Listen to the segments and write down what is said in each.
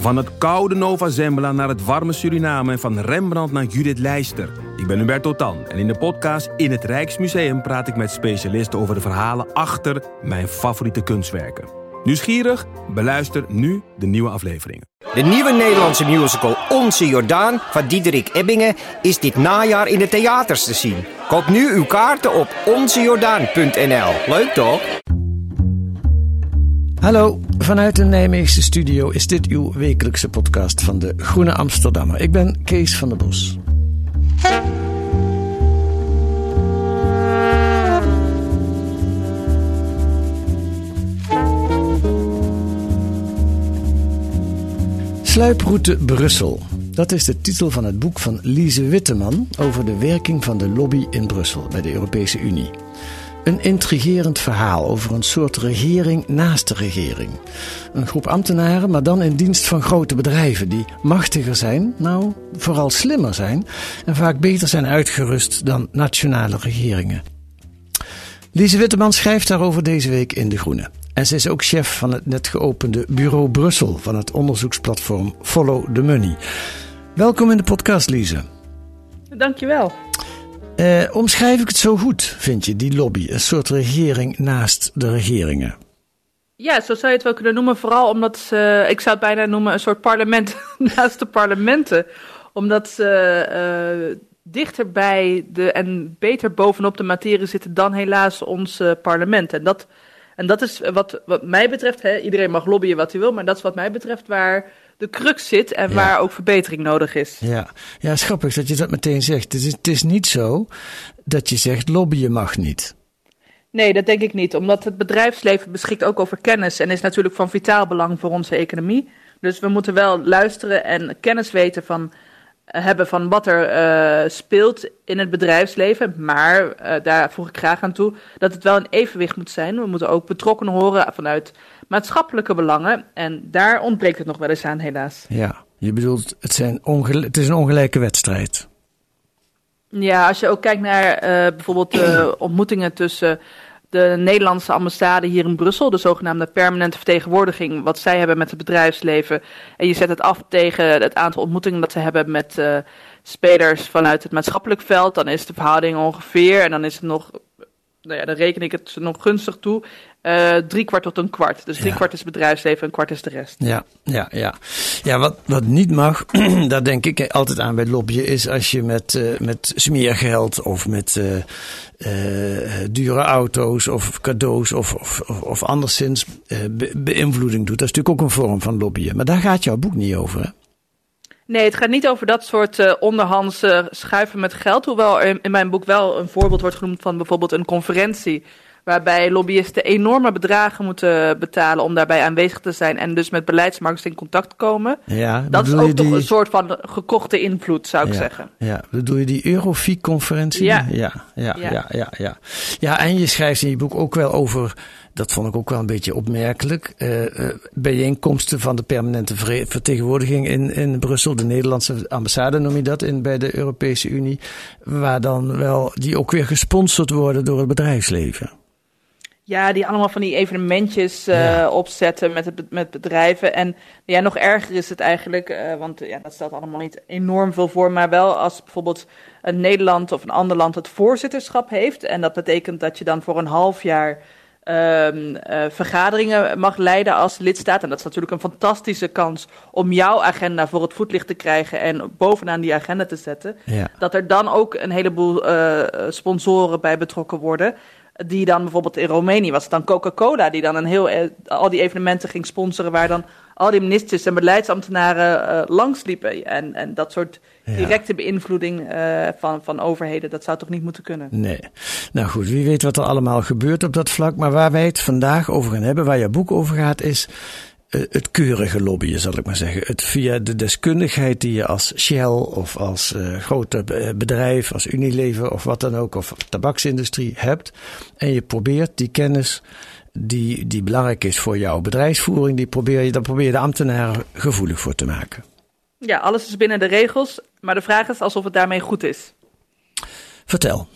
Van het koude Nova Zembla naar het warme Suriname en van Rembrandt naar Judith Leister. Ik ben Hubert Totan en in de podcast In het Rijksmuseum praat ik met specialisten over de verhalen achter mijn favoriete kunstwerken. Nieuwsgierig? Beluister nu de nieuwe afleveringen. De nieuwe Nederlandse musical Onze Jordaan van Diederik Ebbingen is dit najaar in de theaters te zien. Koop nu uw kaarten op onzejordaan.nl. Leuk toch? Hallo, vanuit de Nijmeegse studio is dit uw wekelijkse podcast van de Groene Amsterdammer. Ik ben Kees van der Bos. Sluiproute Brussel. Dat is de titel van het boek van Lise Witteman over de werking van de lobby in Brussel bij de Europese Unie. Een intrigerend verhaal over een soort regering naast de regering. Een groep ambtenaren, maar dan in dienst van grote bedrijven die machtiger zijn, nou vooral slimmer zijn en vaak beter zijn uitgerust dan nationale regeringen. Lise Witteman schrijft daarover deze week in De Groene. En ze is ook chef van het net geopende Bureau Brussel van het onderzoeksplatform Follow the Money. Welkom in de podcast, Lise. Dankjewel. Uh, omschrijf ik het zo goed, vind je, die lobby? Een soort regering naast de regeringen. Ja, zo zou je het wel kunnen noemen. Vooral omdat ze, ik zou het bijna noemen, een soort parlement naast de parlementen. Omdat ze uh, dichter bij de en beter bovenop de materie zitten dan helaas ons parlement. En dat, en dat is wat, wat mij betreft, hè, iedereen mag lobbyen wat hij wil, maar dat is wat mij betreft waar de crux zit en waar ook verbetering nodig is. Ja. ja, grappig dat je dat meteen zegt. Het is, het is niet zo dat je zegt lobbyen mag niet. Nee, dat denk ik niet. Omdat het bedrijfsleven beschikt ook over kennis en is natuurlijk van vitaal belang voor onze economie. Dus we moeten wel luisteren en kennis weten van hebben van wat er uh, speelt in het bedrijfsleven. Maar uh, daar voeg ik graag aan toe dat het wel een evenwicht moet zijn. We moeten ook betrokkenen horen vanuit maatschappelijke belangen. En daar ontbreekt het nog wel eens aan, helaas. Ja, je bedoelt, het, zijn het is een ongelijke wedstrijd. Ja, als je ook kijkt naar uh, bijvoorbeeld de ontmoetingen tussen de Nederlandse ambassade hier in Brussel, de zogenaamde permanente vertegenwoordiging, wat zij hebben met het bedrijfsleven. En je zet het af tegen het aantal ontmoetingen dat ze hebben met uh, spelers vanuit het maatschappelijk veld. Dan is de verhouding ongeveer, en dan is het nog, nou ja, dan reken ik het nog gunstig toe, uh, drie kwart tot een kwart. Dus drie kwart is bedrijfsleven en kwart is de rest. Ja, ja, ja. Ja, wat, wat niet mag, daar denk ik altijd aan bij lobbyen, is als je met, uh, met smeergeld of met uh, dure auto's of cadeaus of, of, of, of anderszins be beïnvloeding doet. Dat is natuurlijk ook een vorm van lobbyen. Maar daar gaat jouw boek niet over, hè? Nee, het gaat niet over dat soort uh, onderhands uh, schuiven met geld. Hoewel er in mijn boek wel een voorbeeld wordt genoemd van bijvoorbeeld een conferentie waarbij lobbyisten enorme bedragen moeten betalen om daarbij aanwezig te zijn en dus met beleidsmakers in contact komen. Ja, dat is ook toch een soort van gekochte invloed, zou ik ja, zeggen. Ja, bedoel je die Eurofiek-conferentie? Ja. Ja, ja, ja, ja, ja, en je schrijft in je boek ook wel over, dat vond ik ook wel een beetje opmerkelijk, uh, uh, bijeenkomsten van de permanente vertegenwoordiging in, in Brussel, de Nederlandse ambassade noem je dat, in, bij de Europese Unie, waar dan wel, die ook weer gesponsord worden door het bedrijfsleven. Ja, die allemaal van die evenementjes uh, ja. opzetten met, het, met bedrijven. En ja, nog erger is het eigenlijk, uh, want ja, dat stelt allemaal niet enorm veel voor. Maar wel als bijvoorbeeld een Nederland of een ander land het voorzitterschap heeft. En dat betekent dat je dan voor een half jaar um, uh, vergaderingen mag leiden als lidstaat. En dat is natuurlijk een fantastische kans om jouw agenda voor het voetlicht te krijgen en bovenaan die agenda te zetten. Ja. Dat er dan ook een heleboel sponsoren bij betrokken worden die dan bijvoorbeeld in Roemenië was het dan Coca-Cola, die dan een heel, al die evenementen ging sponsoren, waar dan al die ministers en beleidsambtenaren uh, langsliepen. En, en dat soort directe beïnvloeding uh, van, van overheden, dat zou toch niet moeten kunnen? Nee. Nou goed, wie weet wat er allemaal gebeurt op dat vlak. Maar waar wij het vandaag over gaan hebben, waar je boek over gaat, is het keurige lobbyen, zal ik maar zeggen. Het via de deskundigheid die je als Shell of als uh, grote bedrijf, als Unilever of wat dan ook, of tabaksindustrie hebt. En je probeert die kennis die, die belangrijk is voor jouw bedrijfsvoering, die probeer je, daar probeer je de ambtenaren gevoelig voor te maken. Ja, alles is binnen de regels, maar de vraag is alsof het daarmee goed is. Vertel.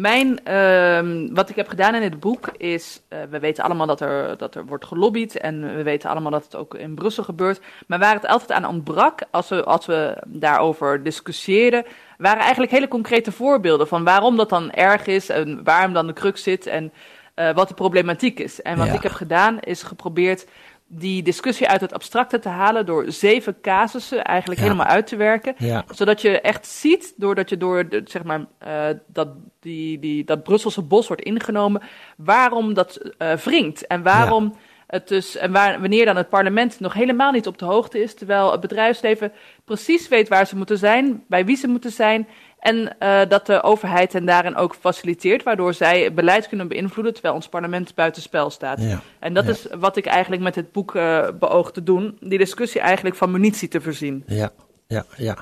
Mijn, ehm, wat ik heb gedaan in het boek is, uh, we weten allemaal dat er, dat er wordt gelobbyd en we weten allemaal dat het ook in Brussel gebeurt. Maar waar het altijd aan ontbrak, als we, als we daarover discussieerden, waren eigenlijk hele concrete voorbeelden van waarom dat dan erg is en waarom dan de crux zit en uh, wat de problematiek is. En wat Ja. ik heb gedaan is geprobeerd die discussie uit het abstracte te halen door zeven casussen eigenlijk Ja. helemaal uit te werken Ja. zodat je echt ziet, doordat je door de, zeg maar, eh, dat, die, die, dat Brusselse bos wordt ingenomen, waarom dat eh wringt. En waarom het dus, en waar, wanneer dan het parlement nog helemaal niet op de hoogte is, terwijl het bedrijfsleven precies weet waar ze moeten zijn, bij wie ze moeten zijn. En eh, dat de overheid hen daarin ook faciliteert, waardoor zij beleid kunnen beïnvloeden, terwijl ons parlement buitenspel staat. Ja. En dat Ja. is wat ik eigenlijk met het boek eh beoog te doen, die discussie eigenlijk van munitie te voorzien. Ja, ja, ja.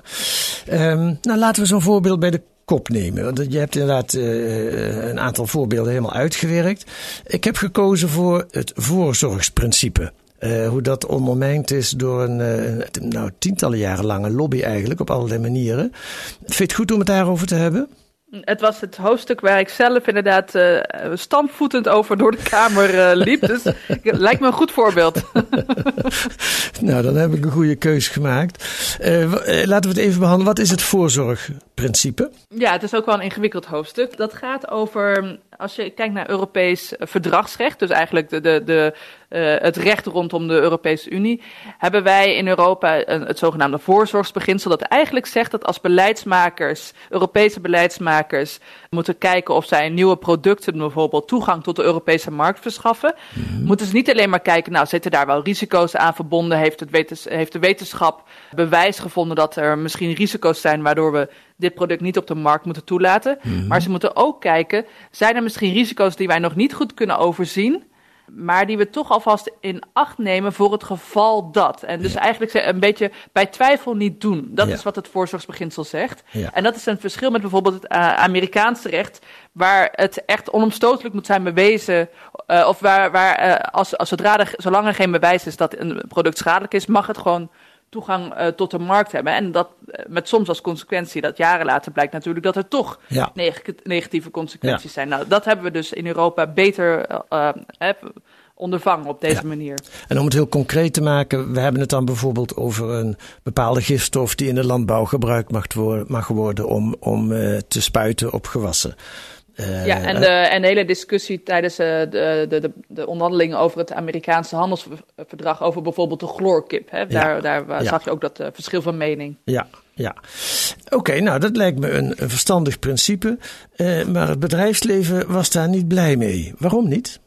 Ehm, nou, laten we zo'n voorbeeld bij de kop nemen. Want je hebt inderdaad eh, een aantal voorbeelden helemaal uitgewerkt. Ik heb gekozen voor het voorzorgsprincipe. Eh, hoe dat ondermijnd is door een, eh, een nou, tientallen jaren lange lobby eigenlijk, op allerlei manieren. Vind je het goed om het daarover te hebben? Het was het hoofdstuk waar ik zelf inderdaad eh stampvoetend over door de kamer liep. Dus lijkt me een goed voorbeeld. Nou, dan heb ik een goede keus gemaakt. Laten we het even behandelen. Wat is het voorzorgprincipe? Ja, het is ook wel een ingewikkeld hoofdstuk. Dat gaat over, als je kijkt naar Europees verdragsrecht, dus eigenlijk de, de, de, eh, het recht rondom de Europese Unie, hebben wij in Europa een, het zogenaamde voorzorgsbeginsel. Dat eigenlijk zegt dat als beleidsmakers, Europese beleidsmakers, moeten kijken of zij nieuwe producten, bijvoorbeeld toegang tot de Europese markt verschaffen, moeten ze niet alleen maar kijken, nou zitten daar wel risico's aan verbonden, heeft, het wetens, heeft de wetenschap bewijs gevonden dat er misschien risico's zijn waardoor we dit product niet op de markt moeten toelaten. Maar ze moeten ook kijken, zijn er misschien risico's die wij nog niet goed kunnen overzien, maar die we toch alvast in acht nemen voor het geval dat. En dus eigenlijk een beetje bij twijfel niet doen. Dat Ja. is wat het voorzorgsbeginsel zegt. Ja. En dat is een verschil met bijvoorbeeld het eh, Amerikaanse recht, waar het echt onomstotelijk moet zijn bewezen, eh, of waar, waar eh, als, als zodra er, zolang er geen bewijs is dat een product schadelijk is, mag het gewoon toegang eh, tot de markt hebben. En dat eh, met soms als consequentie, dat jaren later blijkt natuurlijk dat er toch Ja. neg- negatieve consequenties zijn. Nou, dat hebben we dus in Europa beter eh, ondervangen op deze Ja. manier. En om het heel concreet te maken, we hebben het dan bijvoorbeeld over een bepaalde gifstof die in de landbouw gebruikt mag worden, mag worden om, om te spuiten op gewassen. Eh, Ja, en de, en de hele discussie tijdens eh, de, de, de, de onderhandelingen over het Amerikaanse handelsverdrag over bijvoorbeeld de chloorkip. Hè? Daar, daar Ja. zag je ook dat eh, verschil van mening. Ja, ja. Oké, nou dat lijkt me een, een verstandig principe. maar het bedrijfsleven was daar niet blij mee. Waarom niet?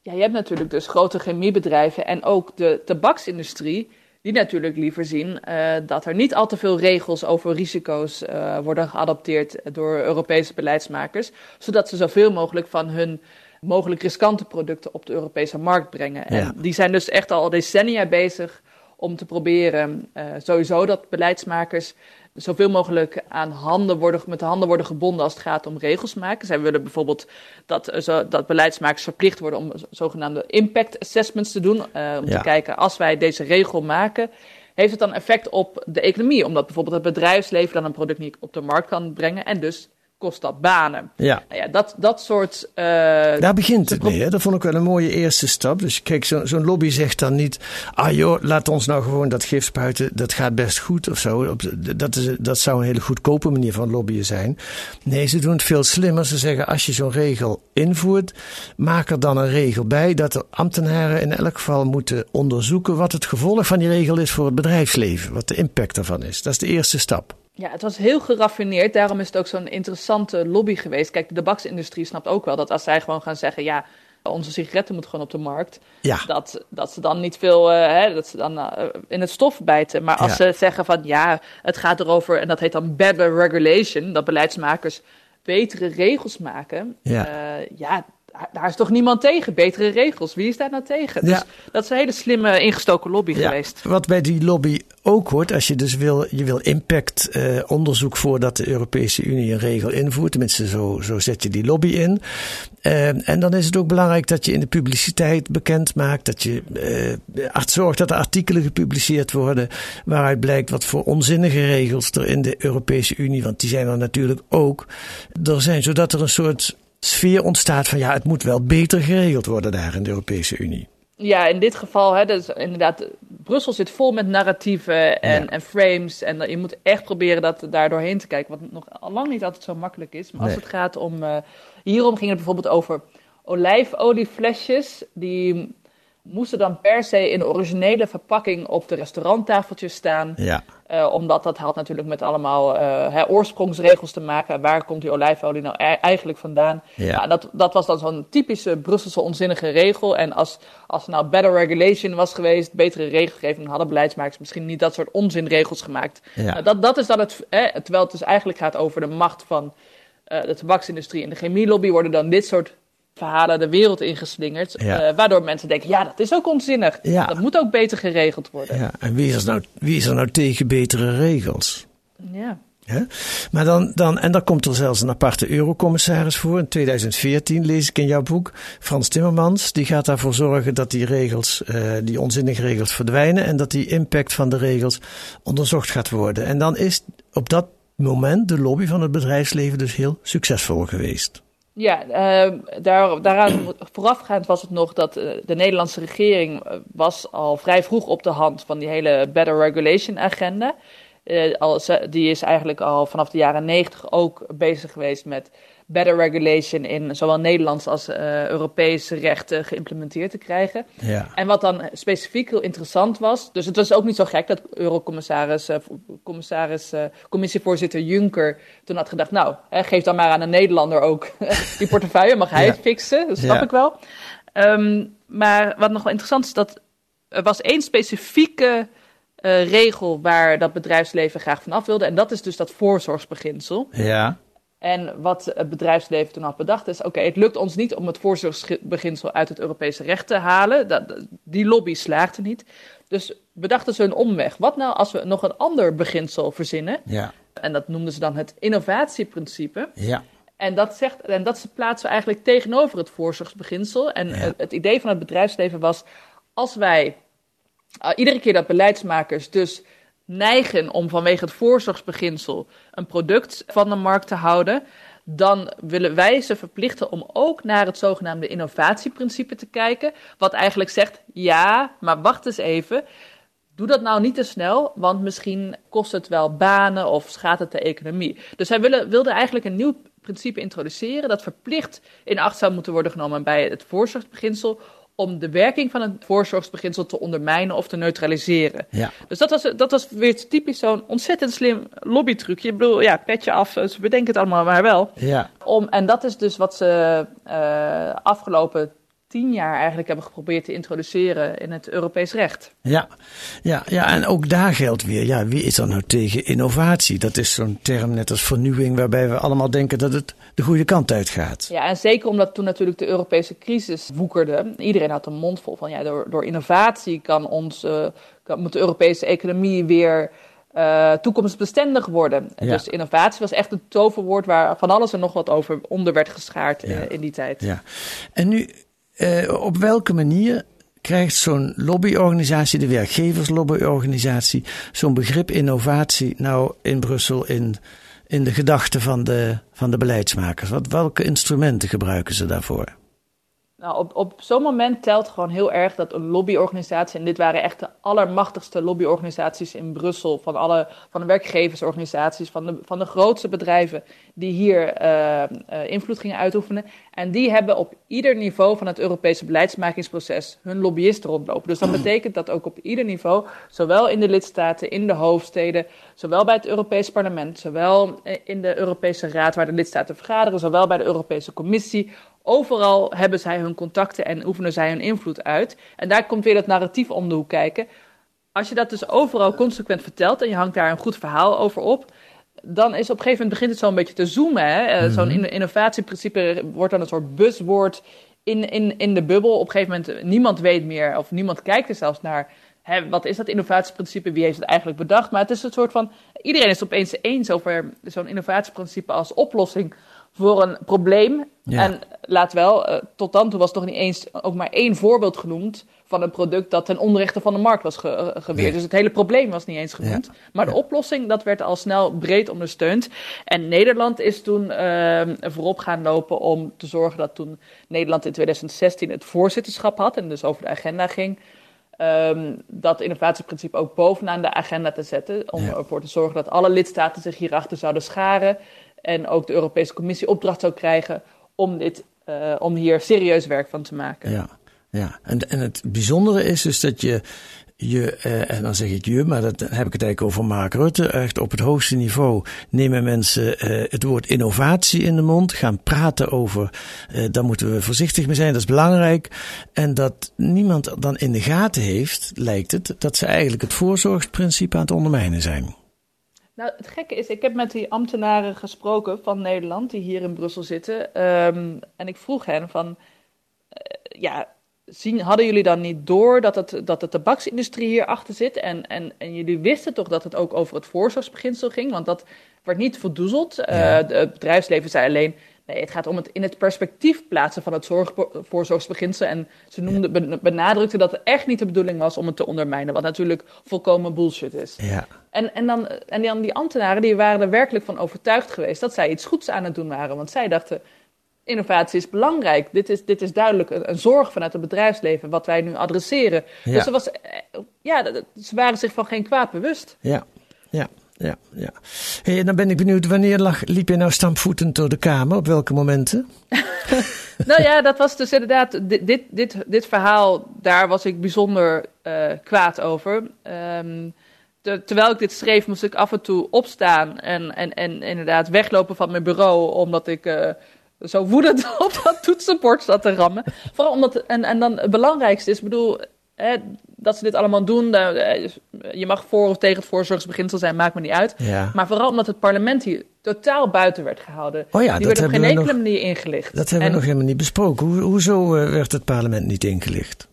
Ja, je hebt natuurlijk dus grote chemiebedrijven en ook de tabaksindustrie, die natuurlijk liever zien eh, dat er niet al te veel regels over risico's eh, worden geadopteerd door Europese beleidsmakers, zodat ze zoveel mogelijk van hun mogelijk riskante producten op de Europese markt brengen. Ja. En die zijn dus echt al decennia bezig om te proberen eh, sowieso dat beleidsmakers zoveel mogelijk aan handen worden, met de handen worden gebonden als het gaat om regels maken. Zij willen bijvoorbeeld dat, eh, zo, dat beleidsmakers verplicht worden om zogenaamde impact assessments te doen. eh, om Ja. te kijken, als wij deze regel maken, heeft het dan effect op de economie? Omdat bijvoorbeeld het bedrijfsleven dan een product niet op de markt kan brengen en dus kost dat banen. Ja. Nou ja, dat, dat soort... eh, Daar begint het mee. Hè? Dat vond ik wel een mooie eerste stap. Dus kijk, zo- zo'n lobby zegt dan niet... ah joh, laat ons nou gewoon dat gif spuiten. Dat gaat best goed of zo. Dat, is, dat zou een hele goedkope manier van lobbyen zijn. Nee, ze doen het veel slimmer. Ze zeggen, als je zo'n regel invoert... maak er dan een regel bij... dat de ambtenaren in elk geval moeten onderzoeken... wat het gevolg van die regel is voor het bedrijfsleven. Wat de impact daarvan is. Dat is de eerste stap. Ja, het was heel geraffineerd. Daarom is het ook zo'n interessante lobby geweest. Kijk, de tabaksindustrie snapt ook wel dat als zij gewoon gaan zeggen: ja, onze sigaretten moeten gewoon op de markt. Ja. Dat, dat ze dan niet veel eh, hè, dat ze dan, eh, in het stof bijten. Maar als Ja. ze zeggen van ja, het gaat erover, en dat heet dan better regulation, dat beleidsmakers betere regels maken. Ja. eh, ja daar is toch niemand tegen? Betere regels. Wie is daar nou tegen? Dus dat is een hele slimme ingestoken lobby geweest. Wat bij die lobby ook hoort, als je dus wil, je wil impact uh, onderzoek voordat de Europese Unie een regel invoert. Tenminste, zo, zo zet je die lobby in. Uh, en dan is het ook belangrijk dat je in de publiciteit bekend maakt. Dat je uh, zorgt dat er artikelen gepubliceerd worden. Waaruit blijkt wat voor onzinnige regels er in de Europese Unie, want die zijn er natuurlijk ook, er zijn. Zodat er een soort sfeer ontstaat van ja, het moet wel beter geregeld worden daar in de Europese Unie. Ja, in dit geval, hè, dus inderdaad, Brussel zit vol met narratieven en, en frames. En je moet echt proberen dat daar doorheen te kijken, wat nog lang niet altijd zo makkelijk is. Maar als het gaat om, uh, hierom ging het bijvoorbeeld over olijfolieflesjes, die moesten dan per se in originele verpakking op de restauranttafeltjes staan. Ja. Uh, omdat dat had natuurlijk met allemaal uh, oorsprongsregels te maken. Waar komt die olijfolie nou e-, eigenlijk vandaan? Ja. dat, dat was dan zo'n typische Brusselse onzinnige regel. En als, als er nou better regulation was geweest, betere regelgeving, hadden beleidsmakers misschien niet dat soort onzinregels gemaakt. Ja. Nou, dat, dat is dan het, eh, terwijl het dus eigenlijk gaat over de macht van uh, de tabaksindustrie en de chemielobby, worden dan dit soort verhalen de wereld ingeslingerd. Ja. Uh, waardoor mensen denken, ja, dat is ook onzinnig. Ja. Dat moet ook beter geregeld worden. Ja. En wie is, er nou, wie is er nou tegen betere regels? Ja. Maar dan, dan, en daar komt er zelfs een aparte eurocommissaris voor. In 2014 lees ik in jouw boek. Frans Timmermans. Die gaat daarvoor zorgen dat die regels, uh, die onzinnige regels verdwijnen. En dat die impact van de regels onderzocht gaat worden. En dan is op dat moment de lobby van het bedrijfsleven dus heel succesvol geweest. Ja, uh, daar, daaraan voorafgaand was het nog dat uh, de Nederlandse regering uh, was al vrij vroeg op de hand van die hele Better Regulation agenda. Al, die is eigenlijk al vanaf de jaren negentig ook bezig geweest met better regulation in zowel Nederlands als uh, Europese rechten geïmplementeerd te krijgen. Ja. En wat dan specifiek heel interessant was, dus het was ook niet zo gek dat Eurocommissaris, uh, commissaris, uh, commissievoorzitter Juncker toen had gedacht, nou, hè, geef dan maar aan een Nederlander ook die portefeuille, mag hij het fixen, dat snap ja. ik wel. Um, maar wat nog wel interessant is, dat er was één specifieke regel waar dat bedrijfsleven graag vanaf wilde, en dat is dus dat voorzorgsbeginsel. Ja. En wat het bedrijfsleven toen had bedacht is: oké, het lukt ons niet om het voorzorgsbeginsel uit het Europese recht te halen. Dat, die lobby slaagde niet. Dus bedachten ze een omweg. Wat nou als we nog een ander beginsel verzinnen? Ja. En dat noemden ze dan het innovatieprincipe. Ja. En dat, zegt, en dat plaatsen we eigenlijk tegenover het voorzorgsbeginsel. En ja. het, idee van het bedrijfsleven was: als wij uh, iedere keer dat beleidsmakers dus neigen om vanwege het voorzorgsbeginsel een product van de markt te houden, dan willen wij ze verplichten om ook naar het zogenaamde innovatieprincipe te kijken. Wat eigenlijk zegt: ja, maar wacht eens even. Doe dat nou niet te snel, want misschien kost het wel banen of schaadt het de economie. Dus wilde, wilde eigenlijk een nieuw principe introduceren dat verplicht in acht zou moeten worden genomen bij het voorzorgsbeginsel om de werking van het voorzorgsbeginsel te ondermijnen of te neutraliseren. Ja. Dus dat was, dat was weer typisch zo'n ontzettend slim lobbytrucje. Ik bedoel, ja, petje af, ze bedenken het allemaal maar wel. Ja. Om, en dat is dus wat ze uh, afgelopen tien jaar eigenlijk hebben geprobeerd te introduceren in het Europees recht. Ja, ja, ja en ook daar geldt weer, ja, wie is er nou tegen innovatie? Dat is zo'n term net als vernieuwing, waarbij we allemaal denken dat het de goede kant uit gaat. Ja, en zeker omdat toen natuurlijk de Europese crisis woekerde. Iedereen had een mond vol van, ja, door, door innovatie kan ons, uh, kan, moet de Europese economie weer... Uh, toekomstbestendig worden. Ja. Dus innovatie was echt een toverwoord waar van alles en nog wat over onder werd geschaard ja. uh, in die tijd. Ja. En nu, uh, op welke manier krijgt zo'n lobbyorganisatie, de werkgeverslobbyorganisatie, zo'n begrip innovatie nou in Brussel in, in de gedachten van de, van de beleidsmakers? Wat, welke instrumenten gebruiken ze daarvoor? Nou, op, op zo'n moment telt gewoon heel erg dat een lobbyorganisatie, en dit waren echt de allermachtigste lobbyorganisaties in Brussel, van, alle, van de werkgeversorganisaties, van de, van de grootste bedrijven die hier uh, uh, invloed gingen uitoefenen. En die hebben op ieder niveau van het Europese beleidsmakingsproces hun lobbyisten rondlopen. Dus dat betekent dat ook op ieder niveau, zowel in de lidstaten, in de hoofdsteden, zowel bij het Europees Parlement, zowel in de Europese Raad waar de lidstaten vergaderen, zowel bij de Europese Commissie, Overal hebben zij hun contacten en oefenen zij hun invloed uit. En daar komt weer dat narratief om de hoek kijken. Als je dat dus overal consequent vertelt en je hangt daar een goed verhaal over op, dan is op een gegeven moment begint het zo een beetje te zoomen. Hè? Uh, Zo'n innovatieprincipe wordt dan een soort buswoord in, in, in de bubbel. Op een gegeven moment, niemand weet meer, of niemand kijkt er zelfs naar hè, wat is dat innovatieprincipe, wie heeft het eigenlijk bedacht. Maar het is een soort van, iedereen is het opeens eens over zo'n innovatieprincipe als oplossing voor een probleem. En laat wel, uh, tot dan toe was toch niet eens ook maar één voorbeeld genoemd van een product dat ten onrechte van de markt was ge uh, geweerd. Dus het hele probleem was niet eens genoemd. Maar de oplossing, dat werd al snel breed ondersteund. En Nederland is toen uh, voorop gaan lopen om te zorgen dat toen Nederland in 2016 het voorzitterschap had en dus over de agenda ging. Um, dat innovatieprincipe ook bovenaan de agenda te zetten. Om ervoor te zorgen dat alle lidstaten zich hierachter zouden scharen. En ook de Europese Commissie opdracht zou krijgen om, dit, uh, om hier serieus werk van te maken. Ja, ja. En, en het bijzondere is dus dat je je, eh, en dan zeg ik je, maar dat heb ik het eigenlijk over Mark Rutte, echt op het hoogste niveau nemen mensen eh, het woord innovatie in de mond, gaan praten over, eh, daar moeten we voorzichtig mee zijn, dat is belangrijk. En dat niemand dan in de gaten heeft, lijkt het, dat ze eigenlijk het voorzorgsprincipe aan het ondermijnen zijn. Nou, het gekke is, ik heb met die ambtenaren gesproken van Nederland die hier in Brussel zitten. Um, en ik vroeg hen van, uh, ja, zien, hadden jullie dan niet door dat, het, dat de tabaksindustrie hierachter zit? En, en, en jullie wisten toch dat het ook over het voorzorgsbeginsel ging? Want dat werd niet verdoezeld. Ja. Uh, het bedrijfsleven zei alleen, nee, het gaat om het in het perspectief plaatsen van het zorg, voorzorgsbeginsel. En ze noemden, benadrukten dat het echt niet de bedoeling was om het te ondermijnen. Wat natuurlijk volkomen bullshit is. Ja. En, en, dan, en dan die ambtenaren die waren er werkelijk van overtuigd geweest dat zij iets goeds aan het doen waren. Want zij dachten, innovatie is belangrijk. Dit is, dit is duidelijk een, een, zorg vanuit het bedrijfsleven wat wij nu adresseren. Ja. Dus er was, ja, ze waren zich van geen kwaad bewust. Ja, ja. Ja, ja. Hey, dan ben ik benieuwd, wanneer lag, liep je nou stampvoetend door de Kamer? Op welke momenten? nou ja, dat was dus inderdaad, dit, dit, dit, dit verhaal, daar was ik bijzonder uh, kwaad over. De, terwijl ik dit schreef, moest ik af en toe opstaan en, en, en inderdaad weglopen van mijn bureau, omdat ik uh, zo woedend op dat toetsenbord zat te rammen. Vooral omdat, en, en dan het belangrijkste is, bedoel, hè, dat ze dit allemaal doen. Je mag voor of tegen het voorzorgsbeginsel zijn, maakt me niet uit. Ja. Maar vooral omdat het parlement hier totaal buiten werd gehouden. Oh ja, Die werd op geen enkele nog, manier ingelicht. Dat hebben en, we nog helemaal niet besproken. Hoe, hoezo uh, werd het parlement niet ingelicht?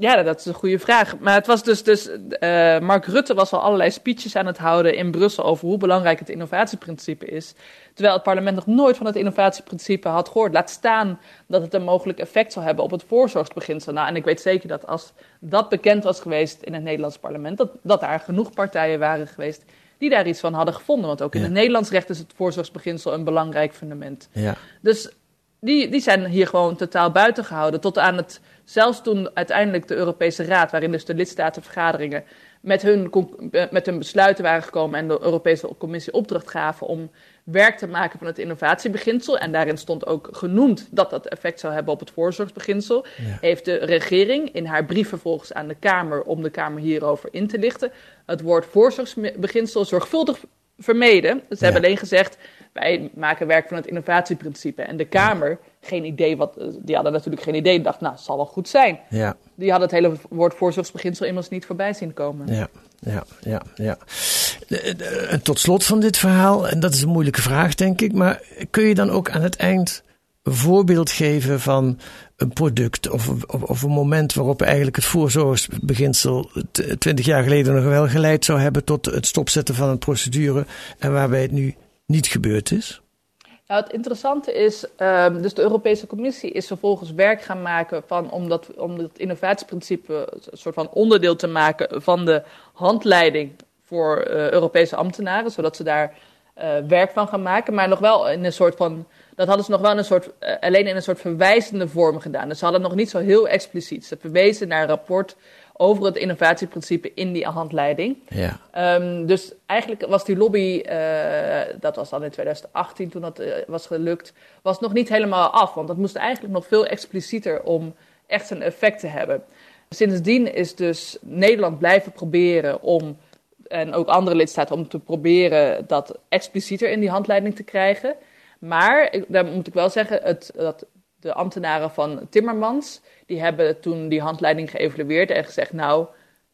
Ja, dat is een goede vraag. Maar het was dus, dus uh, Mark Rutte was al allerlei speeches aan het houden in Brussel over hoe belangrijk het innovatieprincipe is. Terwijl het parlement nog nooit van het innovatieprincipe had gehoord. Laat staan dat het een mogelijk effect zal hebben op het voorzorgsbeginsel. Nou, en ik weet zeker dat als dat bekend was geweest in het Nederlands parlement, dat, dat daar genoeg partijen waren geweest die daar iets van hadden gevonden. Want ook in het Nederlands recht is het voorzorgsbeginsel een belangrijk fundament. Ja. Dus die, die zijn hier gewoon totaal buiten gehouden. Tot aan het, zelfs toen uiteindelijk de Europese Raad, waarin dus de lidstatenvergaderingen met hun, met hun besluiten waren gekomen en de Europese Commissie opdracht gaven om werk te maken van het innovatiebeginsel. En daarin stond ook genoemd dat dat effect zou hebben op het voorzorgsbeginsel. Ja. Heeft de regering in haar brief vervolgens aan de Kamer, om de Kamer hierover in te lichten, het woord voorzorgsbeginsel zorgvuldig vermeden. Ze Ja. hebben alleen gezegd, wij maken werk van het innovatieprincipe. En de Kamer, geen idee wat, die hadden natuurlijk geen idee, dacht, nou, het zal wel goed zijn. Ja, Die hadden het hele woord voorzorgsbeginsel immers niet voorbij zien komen. ja, ja, ja, ja. De- de- En tot slot van dit verhaal, en dat is een moeilijke vraag, denk ik, maar kun je dan ook aan het eind een voorbeeld geven van een product of, of, of een moment waarop eigenlijk het voorzorgsbeginsel twintig jaar geleden nog wel geleid zou hebben tot het stopzetten van een procedure en waarbij het nu niet gebeurd is? Nou, het interessante is, um, dus de Europese Commissie is vervolgens werk gaan maken van om dat, om dat innovatieprincipe een soort van onderdeel te maken van de handleiding voor uh, Europese ambtenaren, zodat ze daar uh, werk van gaan maken, maar nog wel in een soort van, dat hadden ze nog wel in een soort, uh, alleen in een soort verwijzende vorm gedaan. Dus ze hadden nog niet zo heel expliciet. Ze verwezen naar een rapport over het innovatieprincipe in die handleiding. Ja, Um, dus eigenlijk was die lobby, uh, dat was dan in 2018 toen dat uh, was gelukt, was nog niet helemaal af. Want dat moest eigenlijk nog veel explicieter om echt een effect te hebben. Sindsdien is dus Nederland blijven proberen om, en ook andere lidstaten, om te proberen dat explicieter in die handleiding te krijgen. Maar, daar moet ik wel zeggen, het, dat de ambtenaren van Timmermans, die hebben toen die handleiding geëvalueerd en gezegd, nou,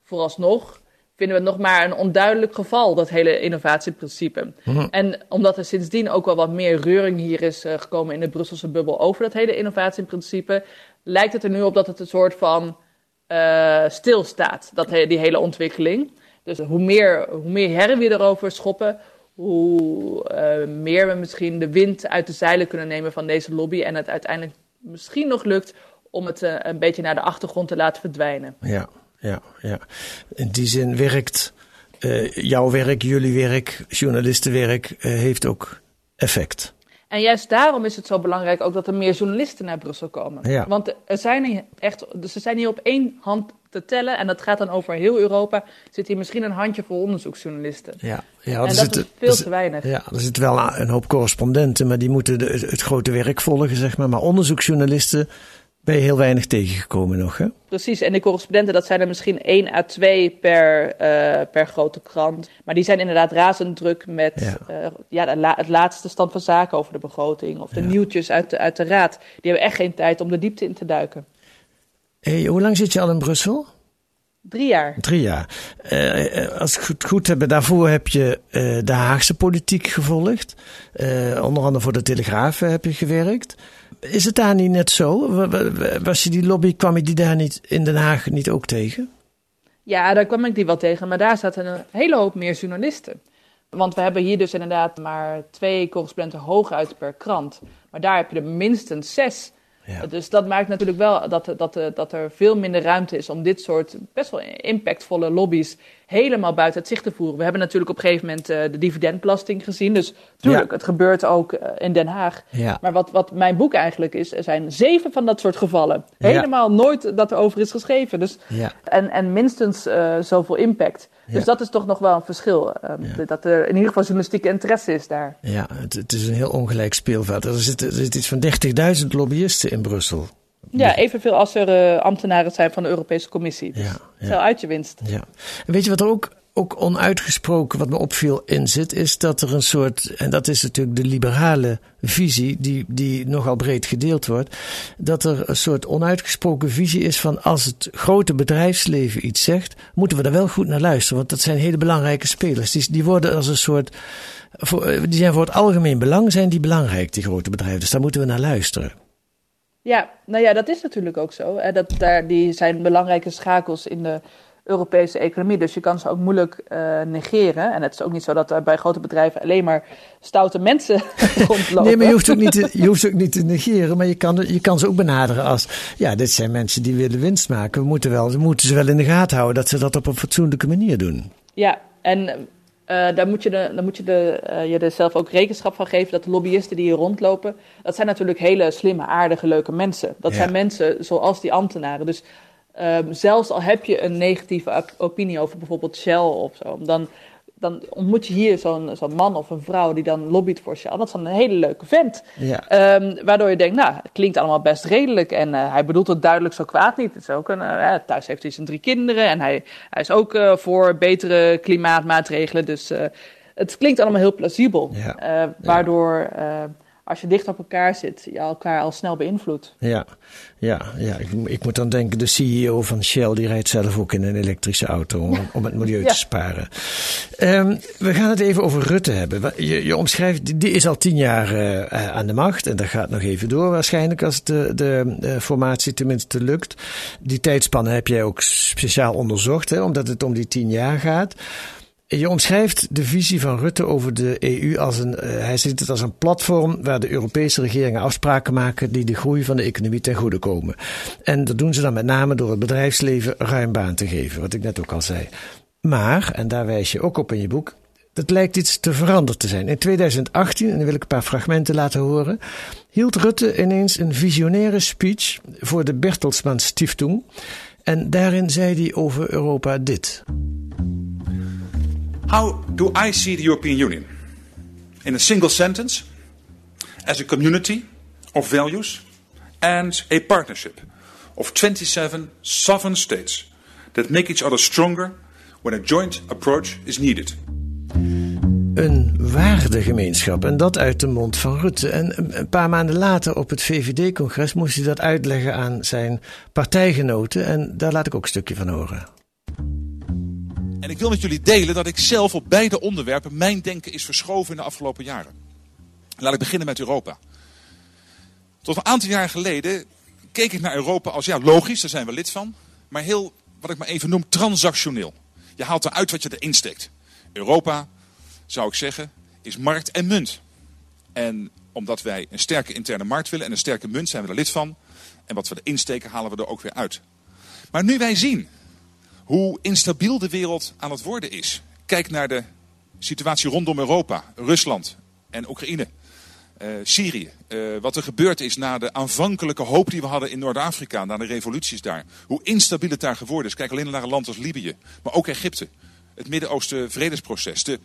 vooralsnog vinden we nog maar een onduidelijk geval, dat hele innovatieprincipe. Mhm. En omdat er sindsdien ook wel wat meer reuring hier is eh, gekomen in de Brusselse bubbel over dat hele innovatieprincipe, lijkt het er nu op dat het een soort van eh, stilstaat, dat, die hele ontwikkeling. Dus hoe meer, hoe meer herrie we erover schoppen, hoe eh, meer we misschien de wind uit de zeilen kunnen nemen van deze lobby en het uiteindelijk misschien nog lukt om het eh, een beetje naar de achtergrond te laten verdwijnen. Ja, ja, ja. In die zin werkt eh, jouw werk, jullie werk, journalistenwerk, heeft ook effect. En juist daarom is het zo belangrijk ook dat er meer journalisten naar Brussel komen. Ja. Want er zijn echt, dus ze zijn hier op één hand te tellen en dat gaat dan over heel Europa. Zit hier misschien een handjevol onderzoeksjournalisten. Ja, ja en dat zitten- is veel er te weinig. Ja, er zitten wel een hoop correspondenten, maar die moeten de, het grote werk volgen, zeg maar. Maar onderzoeksjournalisten ben je heel weinig tegengekomen nog, hè? Precies, en die correspondenten, dat zijn er misschien één à twee per, eh, per grote krant. Maar die zijn inderdaad razend druk met Ja. ja. ja, de la- het laatste stand van zaken over de begroting. Of de Ja. nieuwtjes uit de, uit de raad. Die hebben echt geen tijd om de diepte in te duiken. Hey, hoe lang zit je al in Brussel? Drie jaar. Drie jaar. Eh, eh, als ik het goed heb, daarvoor heb je eh, de Haagse politiek gevolgd. Onder andere voor de Telegraaf heb je gewerkt. Is het daar niet net zo? Wa- wa- wa- Was je die lobby, kwam je die daar niet in Den Haag niet ook tegen? Ja, daar kwam ik die wel tegen, maar daar zaten een hele hoop meer journalisten. Want we hebben hier dus inderdaad maar twee correspondenten hooguit per krant. Maar daar heb je er minstens zes. Dus dat maakt natuurlijk wel dat, dat, dat er veel minder ruimte is om dit soort best wel impactvolle lobby's helemaal buiten het zicht te voeren. We hebben natuurlijk op een gegeven moment eh, de dividendbelasting gezien. Dus tuurlijk, Ja. het gebeurt ook eh, in Den Haag. Ja. Maar wat, wat mijn boek eigenlijk is, er zijn zeven van dat soort gevallen. Ja. Helemaal nooit dat er over is geschreven. Dus en, en minstens eh, zoveel impact. Dus dat is toch nog wel een verschil. ehm. Dat er in ieder geval journalistieke interesse is daar. Ja, het, het is een heel ongelijk speelveld. Er zitten, er zitten iets van 30.000 lobbyisten in Brussel. Ja, evenveel als er eh, ambtenaren zijn van de Europese Commissie. Dus Ja, ja. Uit je winst. Ja. En weet je wat er ook, ook onuitgesproken, wat me opviel, in zit? Is dat er een soort, en dat is natuurlijk de liberale visie, die, die nogal breed gedeeld wordt. Dat er een soort onuitgesproken visie is van als het grote bedrijfsleven iets zegt, moeten we daar wel goed naar luisteren. Want dat zijn hele belangrijke spelers. Die, die worden als een soort, voor, eh, die zijn voor het algemeen belang, zijn die belangrijk, die grote bedrijven. Dus daar moeten we naar luisteren. Ja, nou ja, dat is natuurlijk ook zo. Hè. Dat, daar, die zijn belangrijke schakels in de Europese economie. Dus je kan ze ook moeilijk eh, negeren. En het is ook niet zo dat er bij grote bedrijven alleen maar stoute mensen rondlopen. Nee, maar je hoeft, ook niet te, je hoeft ook niet te negeren, maar je kan, je kan ze ook benaderen als, ja, dit zijn mensen die willen winst maken. We moeten, wel, we moeten ze wel in de gaten houden dat ze dat op een fatsoenlijke manier doen. Ja, en daar moet je, de, daar moet je, de, eh, je er zelf ook rekenschap van geven dat de lobbyisten die hier rondlopen, dat zijn natuurlijk hele slimme, aardige, leuke mensen. Dat Ja. zijn mensen zoals die ambtenaren. Dus ehm, zelfs al heb je een negatieve op- opinie over bijvoorbeeld Shell of zo, dan, dan ontmoet je hier zo'n zo'n man of een vrouw die dan lobbyt voor Shell. Dat is dan een hele leuke vent. Ja. Ehm, waardoor je denkt, nou, het klinkt allemaal best redelijk. En eh, hij bedoelt het duidelijk zo kwaad niet. Het is ook een, eh, eh, thuis heeft hij zijn drie kinderen. En hij, hij is ook voor betere klimaatmaatregelen. Dus het klinkt allemaal heel plausibel. Ja. Waardoor, als je dicht op elkaar zit, je elkaar al snel beïnvloedt. Ja, ja, ja. Ik, ik moet dan denken, de CEO van Shell, die rijdt zelf ook in een elektrische auto om, om het milieu Ja. te sparen. Ehm, we gaan het even over Rutte hebben. Je, je omschrijft, die- is al tien jaar eh, eh, aan de macht en dat gaat nog even door waarschijnlijk als de, de, de formatie tenminste lukt. Die tijdspannen heb jij ook speciaal onderzocht, hè, omdat het om die tien jaar gaat. Je omschrijft de visie van Rutte over de EU als een, eh, hij ziet het als een platform waar de Europese regeringen afspraken maken die de groei van de economie ten goede komen. En dat doen ze dan met name door het bedrijfsleven ruim baan te geven, wat ik net ook al zei. Maar, en daar wijs je ook op in je boek, dat lijkt iets te veranderd te zijn. In 2018, en dan wil ik een paar fragmenten laten horen, hield Rutte ineens een visionaire speech voor de Bertelsmann Stiftung. En daarin zei hij over Europa dit. How do I see the European Union? In a single sentence, as a community of values and a partnership of 27 sovereign states that make each other stronger when a joint approach is needed. Een waardegemeenschap. En dat uit de mond van Rutte. En een- paar maanden later op het VVD-congres moest hij dat uitleggen aan zijn partijgenoten. En daar laat ik ook een stukje van horen. En ik wil met jullie delen dat ik zelf op beide onderwerpen mijn denken is verschoven in de afgelopen jaren. Laat ik beginnen met Europa. Tot een aantal jaar geleden keek ik naar Europa als, ja logisch, daar zijn we lid van. Maar heel, wat ik maar even noem, transactioneel. Je haalt eruit wat je erin steekt. Europa, zou ik zeggen, is markt en munt. En omdat wij een sterke interne markt willen en een sterke munt, zijn we er lid van. En wat we erin steken, halen we er ook weer uit. Maar nu wij zien hoe instabiel de wereld aan het worden is. Kijk naar de situatie rondom Europa, Rusland en Oekraïne. Uh, Syrië, uh, wat er gebeurd is na de aanvankelijke hoop die we hadden in Noord-Afrika, na de revoluties daar. Hoe instabiel het daar geworden is. Kijk alleen naar een land als Libië, maar ook Egypte. Het Midden-Oosten vredesproces. De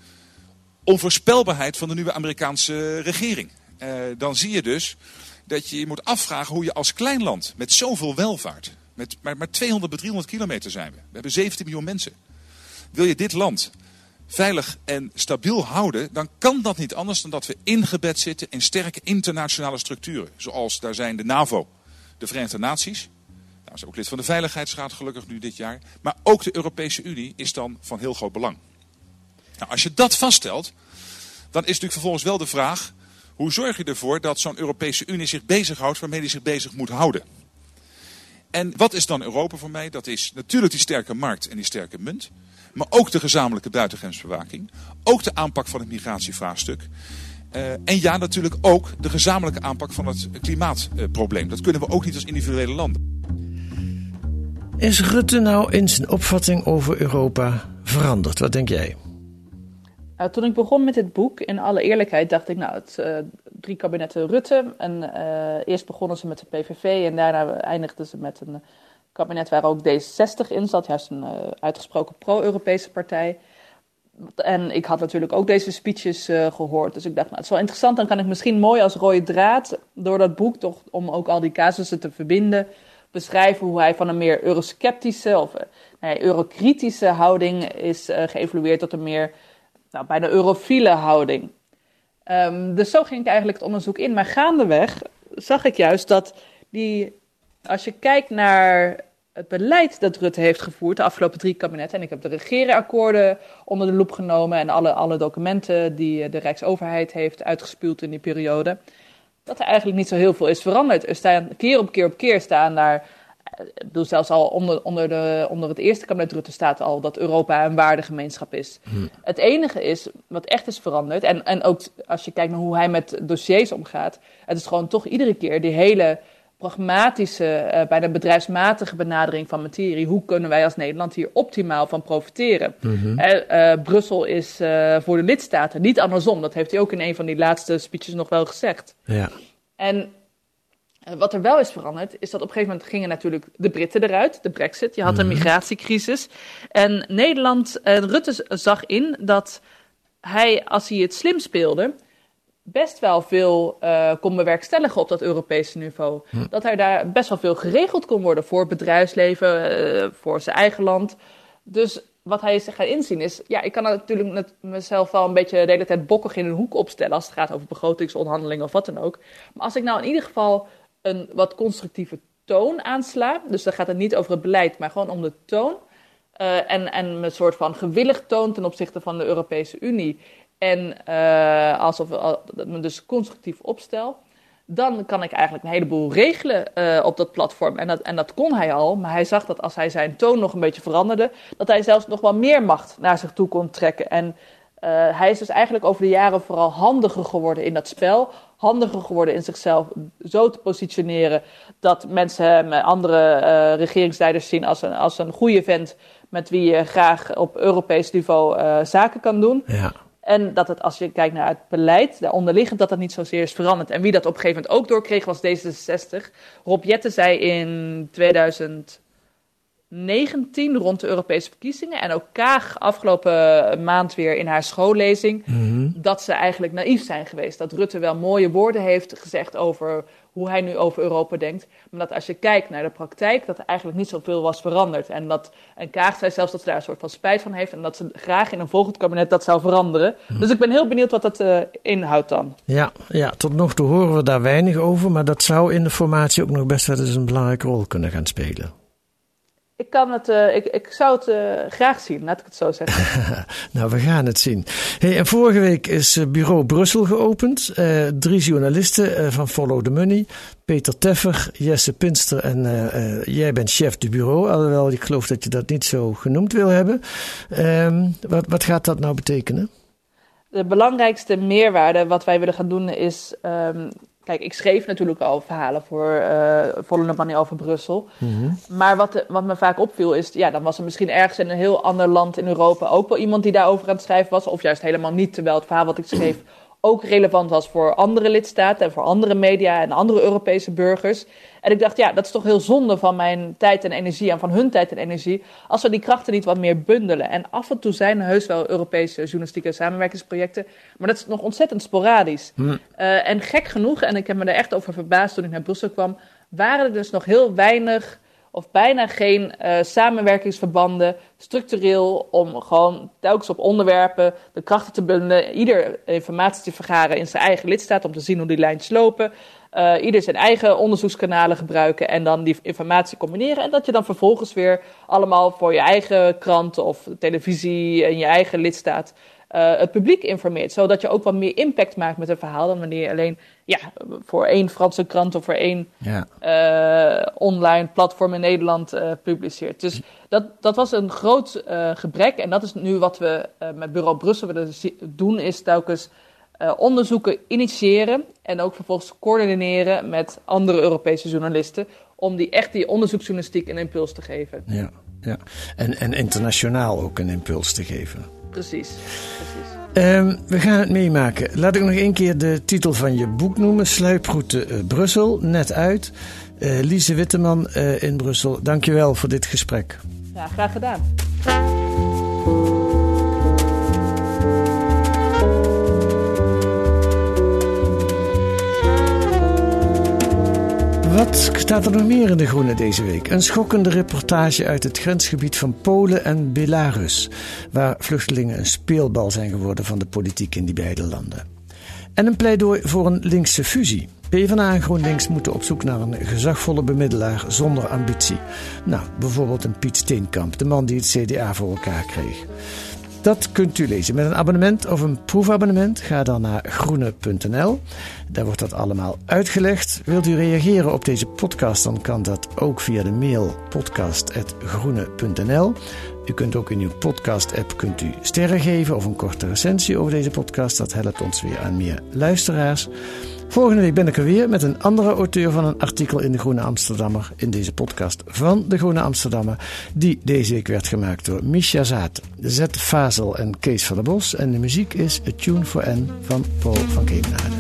onvoorspelbaarheid van de nieuwe Amerikaanse regering. Uh, dan zie je dus dat je je moet afvragen hoe je als klein land met zoveel welvaart, met maar, maar 200 300 kilometer zijn we. We hebben 17 miljoen mensen. Wil je dit land veilig en stabiel houden, dan kan dat niet anders dan dat we ingebed zitten in sterke internationale structuren. Zoals daar zijn de NAVO, de Verenigde Naties. Nou, is ook lid van de Veiligheidsraad gelukkig nu dit jaar. Maar ook de Europese Unie is dan van heel groot belang. Nou, als je dat vaststelt, dan is natuurlijk vervolgens wel de vraag... hoe zorg je ervoor dat zo'n Europese Unie zich bezighoudt waarmee die zich bezig moet houden? En wat is dan Europa voor mij? Dat is natuurlijk die sterke markt en die sterke munt. Maar ook de gezamenlijke buitengrensbewaking. Ook de aanpak van het migratievraagstuk. Uh, en ja, natuurlijk ook de gezamenlijke aanpak van het klimaatprobleem. dat kunnen we ook niet als individuele landen. Is Rutte nou in zijn opvatting over Europa veranderd? Wat denk jij? Nou, toen ik begon met dit boek, in alle eerlijkheid, dacht ik, nou, het uh, drie kabinetten Rutte. En uh, eerst begonnen ze met de PVV en daarna eindigden ze met een kabinet waar ook D66 in zat, juist een uitgesproken pro-Europese partij. En ik had natuurlijk ook deze speeches gehoord. Dus ik dacht, nou, het is wel interessant. Dan kan ik misschien mooi als rode draad door dat boek, toch om ook al die casussen te verbinden, beschrijven hoe hij van een meer eurosceptische of nee, eurokritische houding is geëvolueerd tot een meer nou, bijna eurofiele houding. Um, dus zo ging ik eigenlijk het onderzoek in. Maar gaandeweg zag ik juist dat die als je kijkt naar het beleid dat Rutte heeft gevoerd de afgelopen drie kabinetten, en ik heb de regeerakkoorden onder de loep genomen en alle, alle documenten die de Rijksoverheid heeft uitgespuwd in die periode, dat er eigenlijk niet zo heel veel is veranderd. Er staan keer op keer op keer staan daar, bedoel zelfs al onder, onder, de, onder het eerste kabinet Rutte staat al dat Europa een waardegemeenschap is. Hmm. Het enige is, wat echt is veranderd, en, en ook als je kijkt naar hoe hij met dossiers omgaat, het is gewoon toch iedere keer die hele pragmatische, uh, bijna bedrijfsmatige benadering van materie. Hoe kunnen wij als Nederland hier optimaal van profiteren? Mm -hmm. uh, Brussel is voor de lidstaten, niet andersom. Dat heeft hij ook in een van die laatste speeches nog wel gezegd. Ja. En wat er wel is veranderd, is dat op een gegeven moment gingen natuurlijk de Britten eruit, de brexit. Je had een migratiecrisis. En Nederland, Rutte zag in dat hij, als hij het slim speelde best wel veel uh, kon bewerkstelligen op dat Europese niveau. Hm. Dat er daar best wel veel geregeld kon worden voor het bedrijfsleven, uh, voor zijn eigen land. Dus wat hij zich gaat inzien is, ja, ik kan natuurlijk met mezelf wel een beetje de hele tijd bokkig in een hoek opstellen als het gaat over begrotingsonderhandelingen of wat dan ook. Maar als ik nou in ieder geval een wat constructieve toon aansla, dus dan gaat het niet over het beleid, maar gewoon om de toon. Uh, en, en een soort van gewillig toon ten opzichte van de Europese Unie. En uh, alsof dat me dus constructief opstel. Dan kan ik eigenlijk een heleboel regelen uh, op dat platform. En dat, en dat kon hij al. Maar hij zag dat als hij zijn toon nog een beetje veranderde. dat hij zelfs nog wel meer macht naar zich toe kon trekken. En hij is dus eigenlijk over de jaren vooral handiger geworden in dat spel. Handiger geworden in zichzelf zo te positioneren. dat mensen hem, andere uh, regeringsleiders zien als een, als een goede vent. met wie je graag op Europees niveau zaken kan doen. Ja. En dat het, als je kijkt naar het beleid, de onderliggend, dat dat niet zozeer is veranderd. En wie dat op een gegeven moment ook doorkreeg, was D66. Rob Jette zei in 2019, rond de Europese verkiezingen, en ook Kaag afgelopen maand weer in haar schoollezing, mm -hmm. dat ze eigenlijk naïef zijn geweest. Dat Rutte wel mooie woorden heeft gezegd over hoe hij nu over Europa denkt. Maar dat als je kijkt naar de praktijk, dat er eigenlijk niet zoveel was veranderd. En, dat, en Kaag zei zelfs dat ze daar een soort van spijt van heeft. En dat ze graag in een volgend kabinet dat zou veranderen. Hm. Dus ik ben heel benieuwd wat dat uh, inhoudt dan. Ja, ja, tot nog toe horen we daar weinig over. Maar dat zou in de formatie ook nog best wel eens een belangrijke rol kunnen gaan spelen. Ik, kan het, uh, ik, ik zou het uh, graag zien, laat ik het zo zeggen. nou, we gaan het zien. Hey, en vorige week is uh, Bureau Brussel geopend. drie journalisten van Follow the Money. Peter Teffer, Jesse Pinster en jij bent chef du bureau. Alhoewel, ik geloof dat je dat niet zo genoemd wil hebben. Um, wat, wat gaat dat nou betekenen? De belangrijkste meerwaarde wat wij willen gaan doen is um, Kijk, ik schreef natuurlijk al verhalen voor uh, Volle Money over Brussel. Mhm. Maar wat, wat me vaak opviel is, ja, dan was er misschien ergens in een heel ander land in Europa ook wel iemand die daarover aan het schrijven was. Of juist helemaal niet, terwijl het verhaal wat ik schreef ook relevant was voor andere lidstaten en voor andere media en andere Europese burgers. En ik dacht, ja, dat is toch heel zonde van mijn tijd en energie en van hun tijd en energie, als we die krachten niet wat meer bundelen. En af en toe zijn er heus wel Europese journalistieke samenwerkingsprojecten, maar dat is nog ontzettend sporadisch. Hm. Uh, en gek genoeg, en ik heb me er echt over verbaasd toen ik naar Brussel kwam, waren er dus nog heel weinig of bijna geen uh, samenwerkingsverbanden structureel om gewoon telkens op onderwerpen de krachten te bundelen, ieder informatie te vergaren in zijn eigen lidstaat om te zien hoe die lijntjes lopen, uh, ieder zijn eigen onderzoekskanalen gebruiken en dan die informatie combineren. En dat je dan vervolgens weer allemaal voor je eigen krant of televisie in je eigen lidstaat uh, het publiek informeert. Zodat je ook wat meer impact maakt met een verhaal dan wanneer je alleen ja, voor één Franse krant of voor één ja. uh, online platform in Nederland uh, publiceert. Dus dat, dat was een groot gebrek. En dat is nu wat we met Bureau Brussel willen doen, is telkens onderzoeken initiëren en ook vervolgens coördineren met andere Europese journalisten. Om die echt die onderzoeksjournalistiek een impuls te geven. Ja, ja. En, en internationaal ook een impuls te geven. Precies, precies. Um, we gaan het meemaken. Laat ik nog één keer de titel van je boek noemen. Sluiproute uh, Brussel, net uit. Uh, Lise Witteman uh, in Brussel, dankjewel voor dit gesprek. Ja, graag gedaan. Wat staat er nog meer in de Groene deze week? Een schokkende reportage uit het grensgebied van Polen en Belarus, waar vluchtelingen een speelbal zijn geworden van de politiek in die beide landen. En een pleidooi voor een linkse fusie. PvdA en GroenLinks moeten op zoek naar een gezagvolle bemiddelaar zonder ambitie. Nou, bijvoorbeeld een Piet Steenkamp, de man die het CDA voor elkaar kreeg. Dat kunt u lezen met een abonnement of een proefabonnement. Ga dan naar groene.nl. Daar wordt dat allemaal uitgelegd. Wilt u reageren op deze podcast, dan kan dat ook via de mail podcast.groene.nl. U kunt ook in uw podcast-app kunt u sterren geven of een korte recensie over deze podcast. Dat helpt ons weer aan meer luisteraars. Volgende week ben ik er weer met een andere auteur van een artikel in de Groene Amsterdammer. In deze podcast van de Groene Amsterdammer. Die deze week werd gemaakt door Misha Zaat, Zet Fazel en Kees van der Bos. En de muziek is A Tune for N van Paul van Kemenade.